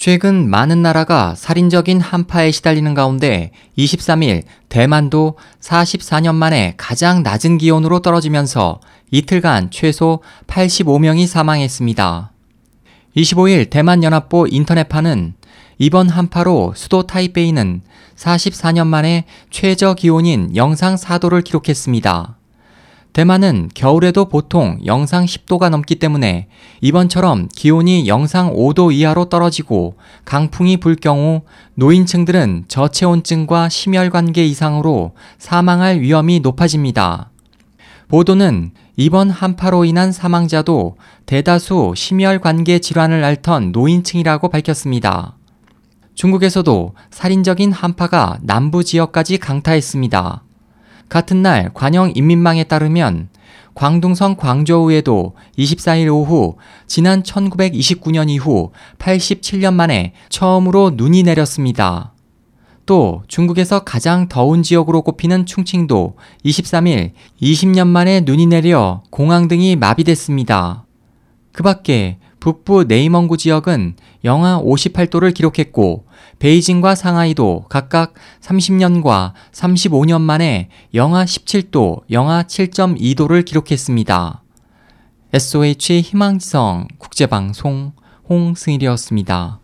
최근 많은 나라가 살인적인 한파에 시달리는 가운데 23일 대만도 44년 만에 가장 낮은 기온으로 떨어지면서 이틀간 최소 85명이 사망했습니다. 25일 대만연합보 인터넷판은 이번 한파로 수도 타이베이는 44년 만에 최저 기온인 영상 4도를 기록했습니다. 대만은 겨울에도 보통 영상 10도가 넘기 때문에 이번처럼 기온이 영상 5도 이하로 떨어지고 강풍이 불 경우 노인층들은 저체온증과 심혈관계 이상으로 사망할 위험이 높아집니다. 보도는 이번 한파로 인한 사망자도 대다수 심혈관계 질환을 앓던 노인층이라고 밝혔습니다. 중국에서도 살인적인 한파가 남부 지역까지 강타했습니다. 같은 날 관영 인민망에 따르면 광둥성 광저우에도 24일 오후 지난 1929년 이후 87년 만에 처음으로 눈이 내렸습니다. 또 중국에서 가장 더운 지역으로 꼽히는 충칭도 23일 20년 만에 눈이 내려 공항 등이 마비됐습니다. 그 밖에 북부 네이멍구 지역은 영하 58도를 기록했고 베이징과 상하이도 각각 30년과 35년 만에 영하 17도, 영하 7.2도를 기록했습니다. SOH 희망지성 국제방송 홍승일이었습니다.